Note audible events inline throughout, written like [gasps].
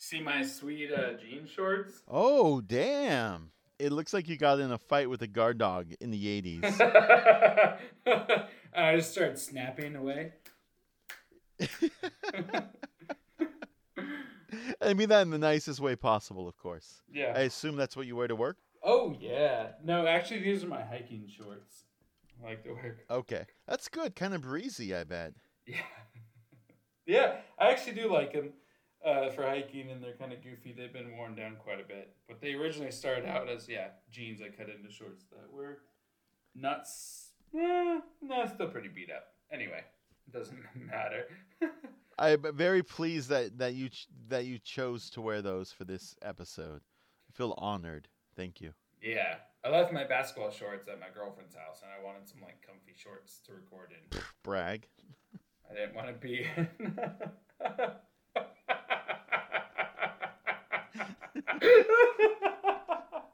See my sweet uh, jean shorts? Oh, damn. It looks like you got in a fight with a guard dog in the 80s. [laughs] I just started snapping away. [laughs] I mean that in the nicest way possible, of course. Yeah. I assume that's what you wear to work? Oh yeah. No, actually, these are my hiking shorts. I like to work. Okay. That's good. Kind of breezy, I bet. Yeah. [laughs] yeah, I actually do like them uh, for hiking, and they're kind of goofy. They've been worn down quite a bit, but they originally started out as yeah jeans I cut into shorts that were nuts. Eh, no, still pretty beat up. Anyway, it doesn't [laughs] matter. [laughs] I'm very pleased that that you ch- that you chose to wear those for this episode. I feel honored. Thank you. yeah, I left my basketball shorts at my girlfriend's house, and I wanted some like comfy shorts to record in. Brag. I didn't want to be. [laughs] [laughs]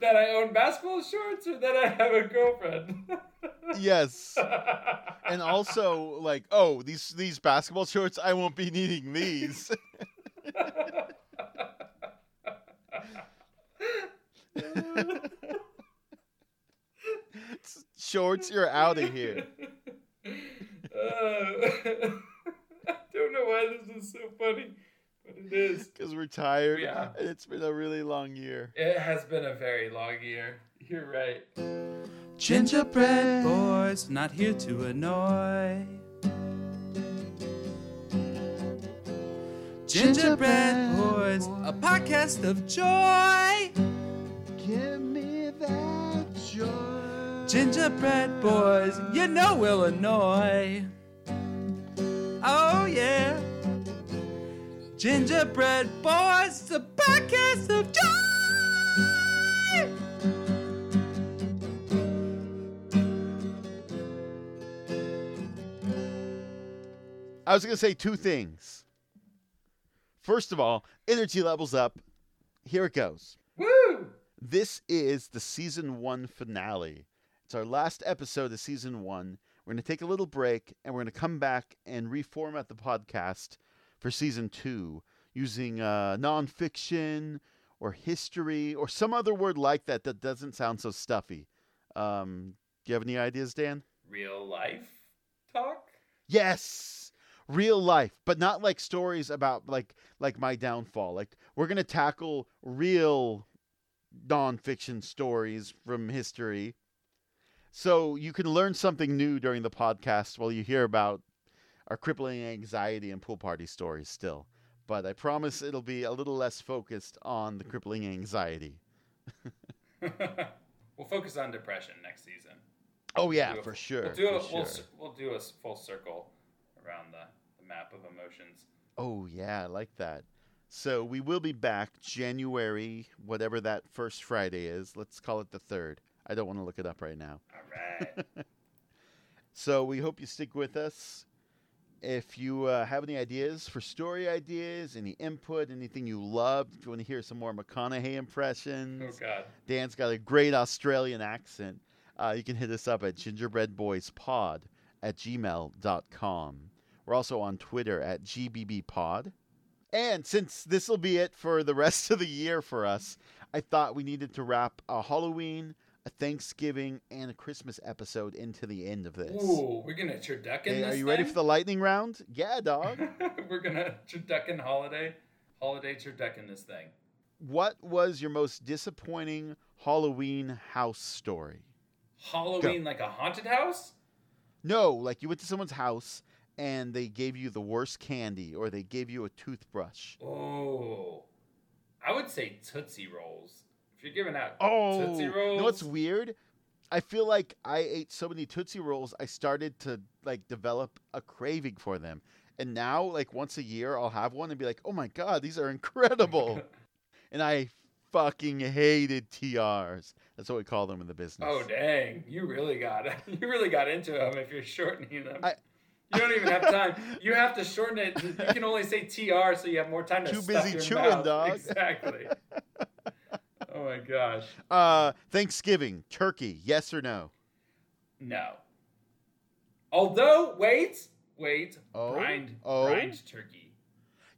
that I own basketball shorts or that I have a girlfriend? [laughs] Yes. [laughs] And also like, oh, these these basketball shorts, I won't be needing these. shorts, you're out of here. Uh, I don't know why this is so funny, [laughs] but. Because we're tired. Yeah. And it's been a really long year. It has been a very long year. You're right. Gingerbread boys, not here to annoy. Gingerbread boys, a podcast of joy. Give me that joy. Gingerbread boys, you know Illinois. Oh yeah. Gingerbread boys, the podcast of joy. I was going to say two things. First of all, energy levels up. Here it goes. Woo! This is the season one finale. It's our last episode of season one. We're going to take a little break and we're going to come back and reformat the podcast for season two using uh, nonfiction or history or some other word like that that doesn't sound so stuffy. Um, do you have any ideas, Dan? Real life talk? Yes, real life, but not like stories about like like my downfall. Like we're gonna tackle real nonfiction stories from history, so you can learn something new during the podcast while you hear about our crippling anxiety and pool party stories. Still, but I promise it'll be a little less focused on the crippling anxiety. [laughs] we'll focus on depression next season. Oh yeah, Do a- for sure. We'll do, a, for we'll, we'll do a full circle around the, the map of emotions. Oh yeah, I like that. So we will be back January, whatever that first Friday is. Let's call it the third. I don't want to look it up right now. All right. [laughs] So we hope you stick with us. If you uh, have any ideas for story ideas, any input, anything you loved, if you want to hear some more McConaughey impressions, oh God. Dan's got a great Australian accent. Uh, you can hit us up at gingerbreadboyspod at gmail.com. We're also on Twitter at gbbpod. And since this will be it for the rest [laughs] of the year for us, I thought we needed to wrap a Halloween, a Thanksgiving, and a Christmas episode into the end of this. Ooh, we're gonna turducken Hey, this are you ready for the lightning round? Yeah, dog. [laughs] we're gonna turducken holiday, holiday turducken this thing. what was your most disappointing Halloween house story? Halloween like a haunted house? No, like you went to someone's house and they gave you the worst candy or they gave you a toothbrush. Oh, I would say Tootsie Rolls. If you're giving out Oh, Tootsie you know what's weird? I feel like I ate so many Tootsie Rolls, I started to like develop a craving for them. And now, like once a year, I'll have one and be like, "Oh my god, these are incredible!" [laughs] and I fucking hated TRs. That's what we call them in the business. Oh dang! You really got [laughs] you really got into them. If you're shortening them, I- you don't even have time. [laughs] You have to shorten it. You can only say TR, so you have more time to Too busy chewing, mouth. dog. Exactly. Oh my gosh! Uh, Thanksgiving turkey, yes or no? No. Although, wait, wait. Oh? Brined, Oh? brined turkey.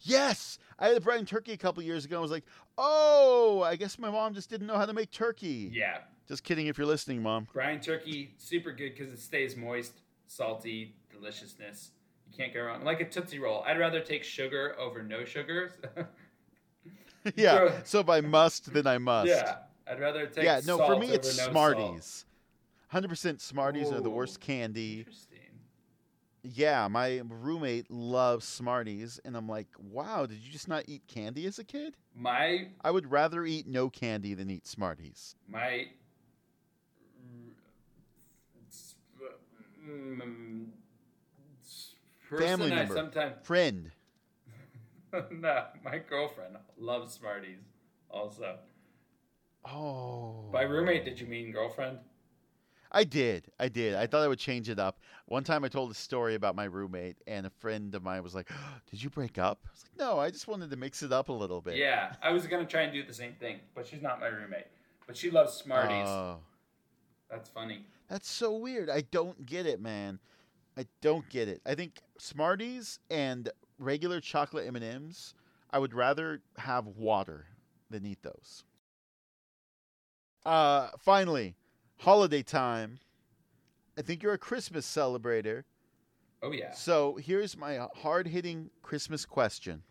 Yes, I had a brine turkey a couple years ago. I was like, oh, I guess my mom just didn't know how to make turkey. Yeah, Just kidding. If you're listening, mom. brine turkey, super good because it stays moist, salty, deliciousness. You can't go wrong. Like a Tootsie Roll. I'd rather take sugar over no sugar. [laughs] [laughs] yeah. So if I must, then I must. yeah, I'd rather take Yeah. No, for me it's no. Smarties. Hundred percent Smarties are the worst candy. Interesting. Yeah, my roommate loves Smarties, and I'm like, wow, did you just not eat candy as a kid? My I would rather eat no candy than eat Smarties. my mm, person Family member. sometimes Friend. [laughs] no, my girlfriend loves Smarties. Also, Oh. by roommate, did you mean girlfriend? I did. I did. I thought I would change it up. One time I told a story about my roommate, and a friend of mine was like, [gasps] Did you break up? I was like, No, I just wanted to mix it up a little bit. Yeah, I was gonna try and do the same thing, but she's not my roommate. But she loves Smarties. Oh. That's funny. That's so weird. I don't get it, man. I don't get it. I think Smarties and regular chocolate M&Ms, I would rather have water than eat those. Uh finally, holiday time. I think you're a Christmas celebrator. Oh yeah. So, here's my hard-hitting Christmas question.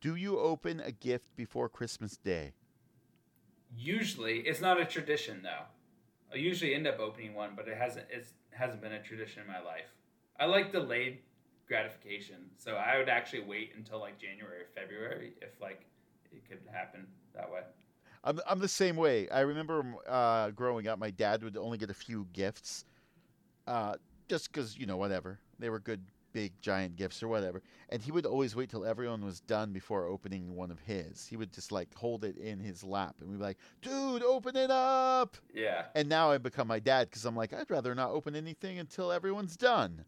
Do you open a gift before Christmas Day? Usually, it's not a tradition though. I usually end up opening one, but it hasn't. It hasn't been a tradition in my life. I like delayed gratification, so I would actually wait until like January or February if like it could happen that way. I'm I'm the same way. I remember uh, growing up, my dad would only get a few gifts, uh, just because you know whatever they were good, big, giant gifts or whatever, and he would always wait till everyone was done before opening one of his. He would just like hold it in his lap, and we'd be like, "Dude, open it up!" Yeah. And now I've become my dad because I'm like, I'd rather not open anything until everyone's done,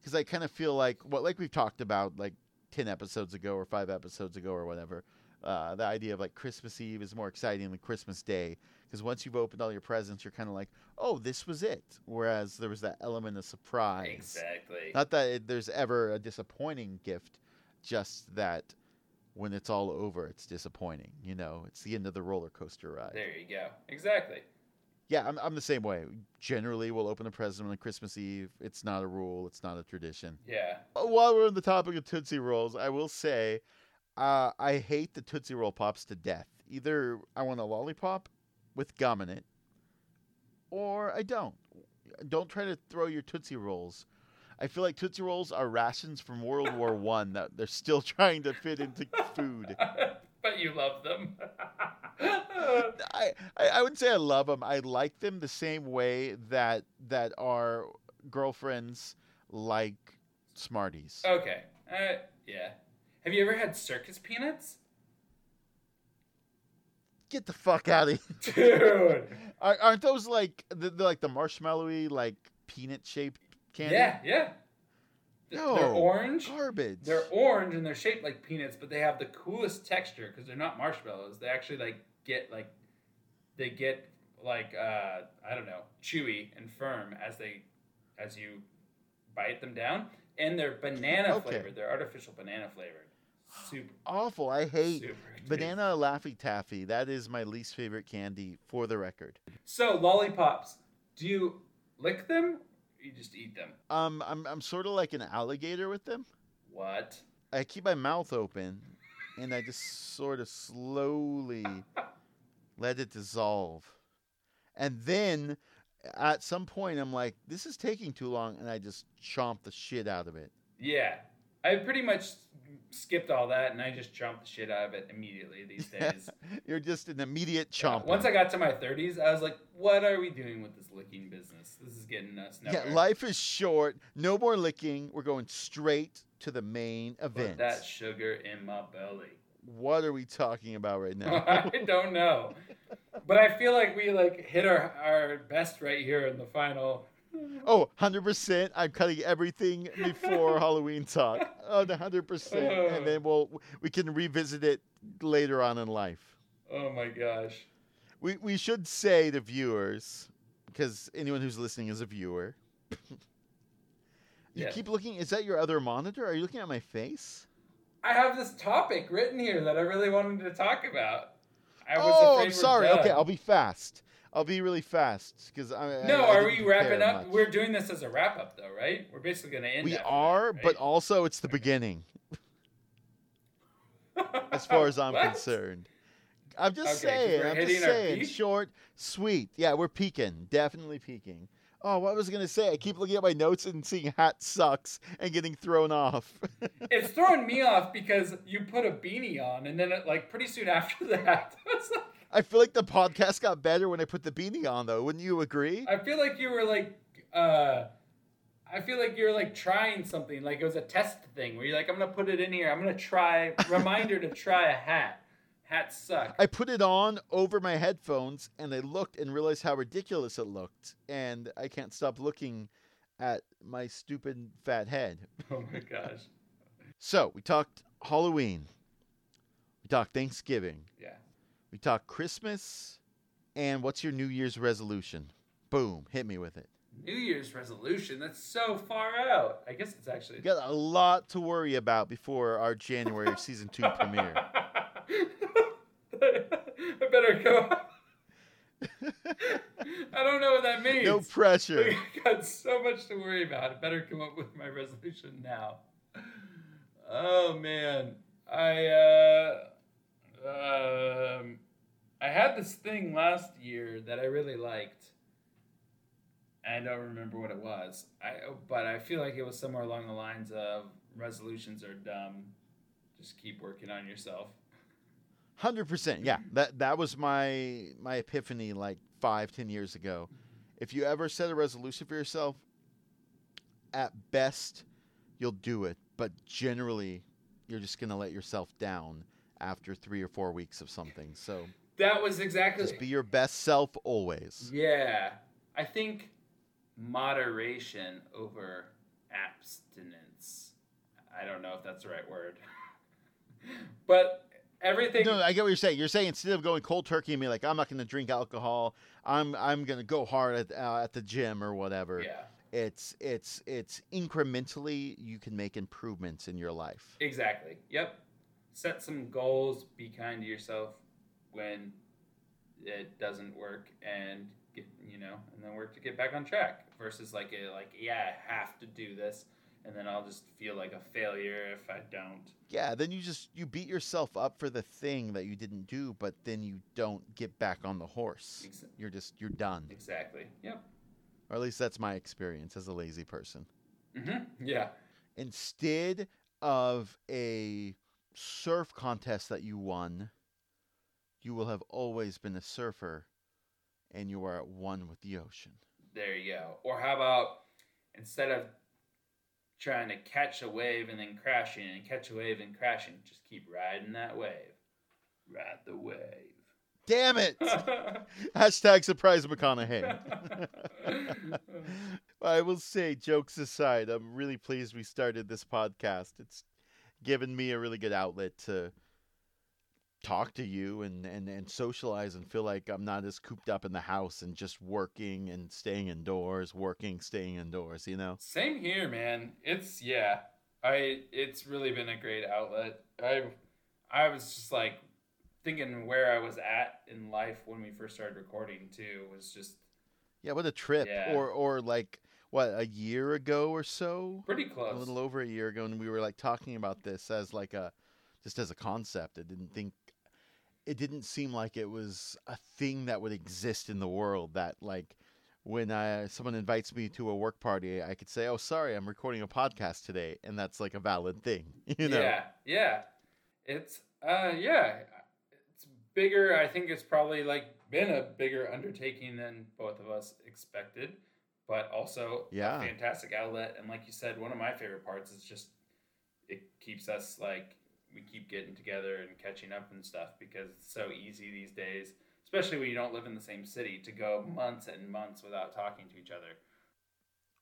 because I kind of feel like what like we've talked about like ten episodes ago or five episodes ago or whatever. Uh, the idea of like Christmas Eve is more exciting than Christmas Day because once you've opened all your presents, you're kind of like, oh, this was it. Whereas there was that element of surprise. Exactly. Not that it, there's ever a disappointing gift, just that when it's all over, it's disappointing. You know, it's the end of the roller coaster ride. There you go. Exactly. Yeah, I'm, I'm the same way. Generally, we'll open a present on Christmas Eve. It's not a rule, it's not a tradition. Yeah. Uh, While we're on the topic of Tootsie Rolls, I will say uh, I hate the Tootsie Roll Pops to death. Either I want a lollipop with gum in it, or I don't. Don't try to throw your Tootsie Rolls. I feel like Tootsie Rolls are rations from World War One that they're still [laughs] trying to fit into food. [laughs] but you love them. [laughs] I, I would say I love them. I like them the same way that that our girlfriends like Smarties. okay. Uh, yeah. Have you ever had circus peanuts? Get the fuck out of here. [laughs] Dude. Are, aren't those like the, the like the marshmallowy like peanut shaped candy? Yeah, yeah. Th- They're orange. Garbage. They're orange and they're shaped like peanuts, but they have the coolest texture because they're not marshmallows. They actually like get like they get like uh, I don't know, chewy and firm as they as you bite them down, and they're banana Okay. flavored. They're artificial banana flavored. Super, awful. I hate banana laffy taffy. That is my least favorite candy for the record. So lollipops, do you lick them? You just eat them. Um, I'm I'm sort of like an alligator with them. What? I keep my mouth open, and I just sort of slowly [laughs] let it dissolve, and then at some point I'm like, this is taking too long, and I just chomp the shit out of it. Yeah, I pretty much skipped all that and I just chomped the shit out of it immediately these [laughs] days. You're just an immediate Yeah, chomp. Once I got to my 30s, I was like, what are we doing with this licking business? This is getting us nowhere. Yeah, life is short. No more licking. We're going straight to the main Put event. that sugar in my belly. What are we talking about right now? [laughs] I don't know. But I feel like we like hit our, our best right here in the final. Oh, 100%. I'm cutting everything before Halloween talk. Oh, the 100%. And then we'll we can revisit it later on in life. Oh my gosh. We we should say to viewers because anyone who's listening is a viewer. you Yeah. keep looking. Is that your other monitor? Are you looking at my face? I have this topic written here that I really wanted to talk about. I was oh, I'm sorry. Okay. I'll be fast. I'll be really fast because I. No, I, I are we wrapping up? much. We're doing this as a wrap up, though, right? We're basically going to end. We are, that, but also it's the beginning, [laughs] as far as I'm concerned. I'm just Okay, saying. I'm just saying. Short, sweet. Yeah, we're peaking. Definitely peaking. Oh, what was I gonna say? I keep looking at my notes and seeing hat sucks and getting thrown off. [laughs] It's throwing me off because you put a beanie on, and then it, like pretty soon after [laughs] that, it's like, I feel like the podcast got better when I put the beanie on, though. Wouldn't you agree? I feel like you were like, uh, I feel like you were like trying something, like it was a test thing where you're like, I'm gonna put it in here. I'm gonna try. [laughs] Reminder to try a hat. Hats suck. I put it on over my headphones and I looked and realized how ridiculous it looked. And I can't stop looking at my stupid fat head. [laughs] oh my gosh. So we talked Halloween. We talked Thanksgiving. Yeah. We talk Christmas. And what's your New Year's resolution? Boom, hit me with it. New Year's resolution. That's so far out. I guess it's actually. We got a lot to worry about before our January season two [laughs] premiere. I better go. [laughs] I don't know what that means. No pressure. [laughs] I got so much to worry about. I better come up with my resolution now. Oh man, I uh, um, I had this thing last year that I really liked. I don't remember what it was. I but I feel like it was somewhere along the lines of resolutions are dumb. Just keep working on yourself. Hundred percent. Yeah, that that was my my epiphany like five, ten years ago. If you ever set a resolution for yourself, at best you'll do it, but generally you're just gonna let yourself down after three or four weeks of something. So That was exactly just be your best self always. Yeah, I think moderation over abstinence. I don't know if that's the right word, [laughs] but everything. No, I get what you're saying. You're saying instead of going cold turkey and be like, I'm not gonna drink alcohol, I'm I'm gonna go hard at uh, at the gym or whatever. yeah, It's it's it's incrementally you can make improvements in your life. exactly. Yep. Set some goals. Be kind to yourself when it doesn't work, and get you know, and then work to get back on track. Versus like a like yeah, I have to do this, and then I'll just feel like a failure if I don't. Yeah, then you just you beat yourself up for the thing that you didn't do, but then you don't get back on the horse. Ex- You're just you're done. Exactly. Yep. Or at least that's my experience as a lazy person. hmm Yeah. Instead of a surf contest that you won, you will have always been a surfer and you are at one with the ocean. There you go. Or how about instead of trying to catch a wave and then crashing and catch a wave and crashing, just keep riding that wave. Ride the wave. Damn it! [laughs] Hashtag surprise McConaughey. [laughs] I will say, jokes aside, I'm really pleased we started this podcast. It's given me a really good outlet to talk to you and, and, and socialize and feel like I'm not as cooped up in the house and just working and staying indoors, working, staying indoors, you know? Same here, man. It's yeah. I it's really been a great outlet. I I was just like thinking where I was at in life when we first started recording too was just Yeah, what a trip. Yeah. Or or like what, a year ago or so? pretty close. a little over a year ago and we were like talking about this as like a just as a concept i didn't think it didn't seem like it was a thing that would exist in the world that like when I, someone invites me to a work party i could say oh sorry i'm recording a podcast today and that's like a valid thing [laughs] you know Yeah, yeah. It's uh yeah. It's bigger. I think it's probably like been a bigger undertaking than both of us expected, but also Yeah. a fantastic outlet. And like you said, one of my favorite parts is just it keeps us like we keep getting together and catching up and stuff because it's so easy these days, especially when you don't live in the same city, to go months and months without talking to each other.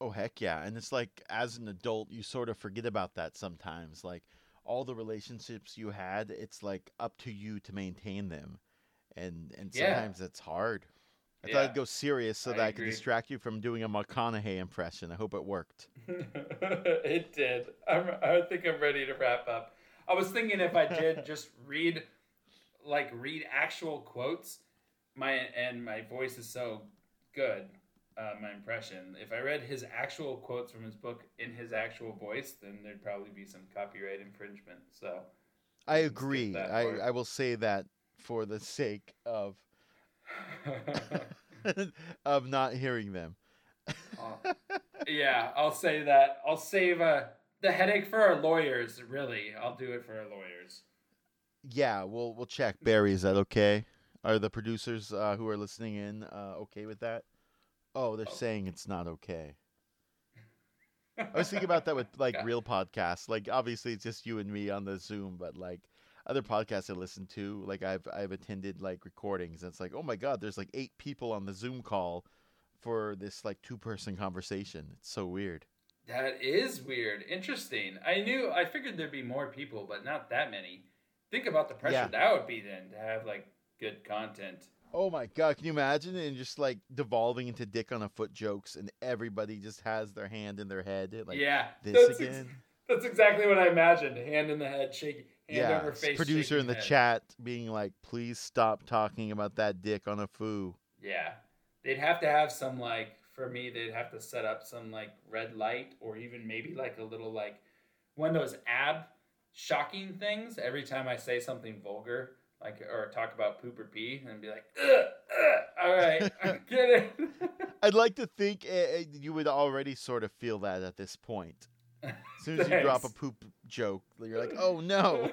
Oh heck yeah. And it's like as an adult you sort of forget about that sometimes. Like all the relationships you had, it's like up to you to maintain them. And and Yeah. sometimes it's hard. I Yeah. thought I'd go serious so I that I could distract you from doing a McConaughey impression. I hope it worked. [laughs] it did. I'm, I think I'm ready to wrap up. I was thinking if I did [laughs] just read, like read actual quotes, my and my voice is so good, uh, my impression. If I read his actual quotes from his book in his actual voice, then there'd probably be some copyright infringement. So I agree. I. I will say that for the sake of [laughs] [laughs] of not hearing them. Uh, yeah, I'll say that. I'll save uh, the headache for our lawyers. Really, I'll do it for our lawyers. Yeah, we'll we'll check. Barry, is that okay? Are the producers uh, who are listening in uh, okay with that? Oh, they're Oh. saying it's not okay. I was thinking about that with like [laughs] real podcasts. Like obviously it's just you and me on the Zoom, but like other podcasts I listen to, like I've I've attended like recordings and it's like, "Oh my god, there's like 8 people on the Zoom call for this like two-person conversation." It's so weird. That is weird. Interesting. I knew. I figured there'd be more people, but not that many. Think about the pressure Yeah. that would be then to have like good content. Oh my god, can you imagine it just like devolving into dick on a foot jokes and everybody just has their hand in their head like yeah, this that's ex- again? that's exactly what I imagined. Hand in the head, shaking, yeah, producer in the head. chat being like, "Please stop talking about that dick on a foo." Yeah, they'd have to have some like for me. They'd have to set up some like red light or even maybe like a little like one of those ab shocking things every time I say something vulgar. Like or talk about poop or pee and be like, ugh, ugh, all right, I get it. I'd like to think uh, you would already sort of feel that at this point. As soon as you drop a poop joke, you're like, [laughs] "Oh no!"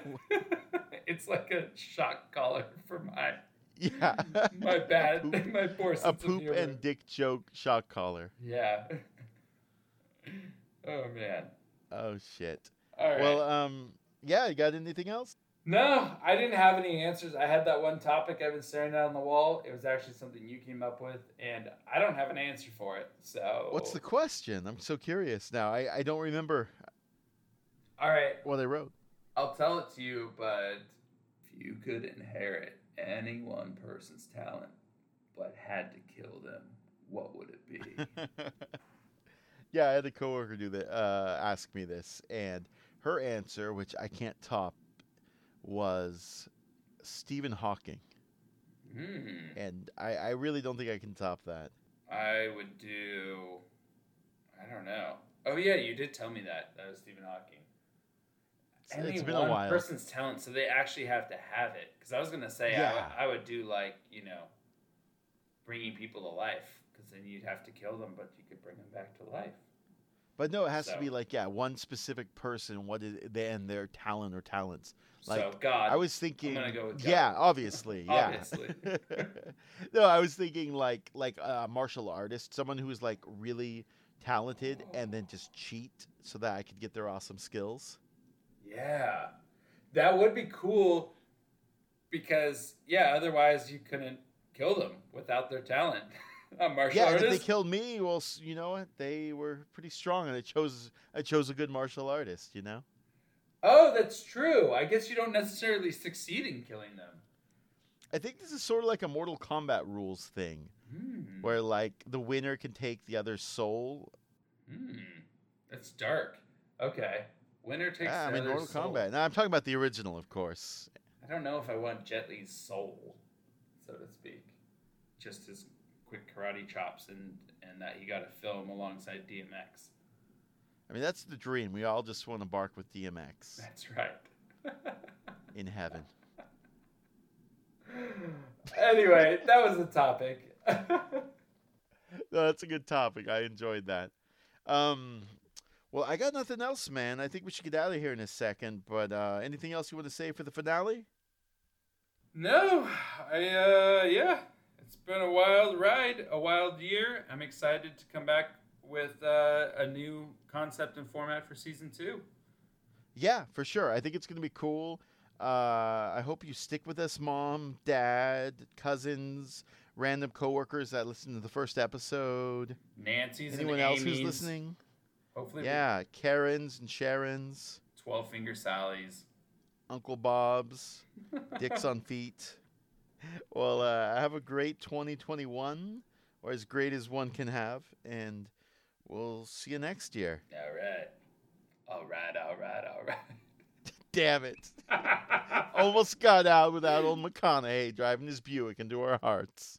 it's like a shock collar for my yeah, my [laughs] bad poop, [laughs] my poor a poop and dick joke shock collar. yeah. oh man. Oh shit. All right. Well, um, yeah, you got anything else? No, I didn't have any answers. I had that one topic I've been staring at on the wall. It was actually something you came up with, and I don't have an answer for it. So What's the question? I'm so curious now. I, I don't remember All right, Well, they wrote. I'll tell it to you, but if you could inherit any one person's talent, but had to kill them, what would it be? [laughs] yeah, I had a coworker do that, uh, ask me this, and her answer, which I can't top, was Stephen Hawking, hmm. and I, I really don't think I can top that. I would do. I don't know. Oh yeah, you did tell me that. That was Stephen Hawking. It's- Any it's been one a while. person's talent, so they actually have to have it. Because I was gonna say I, Yeah. would, I would do like you know, bringing people to life. Because then you'd have to kill them, but you could bring them back to life. But no, it has to be like yeah, one specific person. What is they and their talent or talents? so Like, God, I was thinking, go [laughs] yeah, obviously, yeah. [laughs] Obviously. no, I was thinking like like a martial artist, someone who's like really talented and then oh. just cheat so that I could get their awesome skills. Yeah, that would be cool. Because yeah, otherwise you couldn't kill them without their talent. [laughs] A martial yeah, and if they killed me, well, you know what? They were pretty strong, and I chose I chose a good martial artist. You know. Oh, that's true. I guess you don't necessarily succeed in killing them. I think this is sort of like a Mortal Kombat rules thing, Hmm. where like the winner can take the other's soul. Hmm. That's dark. Okay. Winner takes Ah, I mean, Mortal soul. Kombat. Now I'm talking about the original, of course. I don't know if I want Jet Li's soul, so to speak. Just his quick karate chops and and that he got to film alongside DMX. I mean, that's the dream. We all just want to bark with DMX That's right. [laughs] in heaven. anyway, that was the topic. [laughs] No, that's a good topic. I enjoyed that. Um, well, I got nothing else, man. I think we should get out of here in a second. But uh, anything else you want to say for the finale? No, I uh yeah, it's been a wild ride, a wild year. I'm excited to come back with uh, a new concept and format for season two. Yeah, for sure. I think it's going to be cool. Uh, I hope you stick with us, mom, dad, cousins, random coworkers that listened to the first episode. Nancy's Anyone else who's listening? Hopefully, Yeah, Karens and Sharons, Twelve Finger Sally's. Uncle Bob's, Dicks on Feet. Well, uh, have a great 2021, or as great as one can have, and we'll see you next year. All right, all right, all right, all right. [laughs] Damn it. [laughs] Almost got out without old McConaughey driving his Buick into our hearts.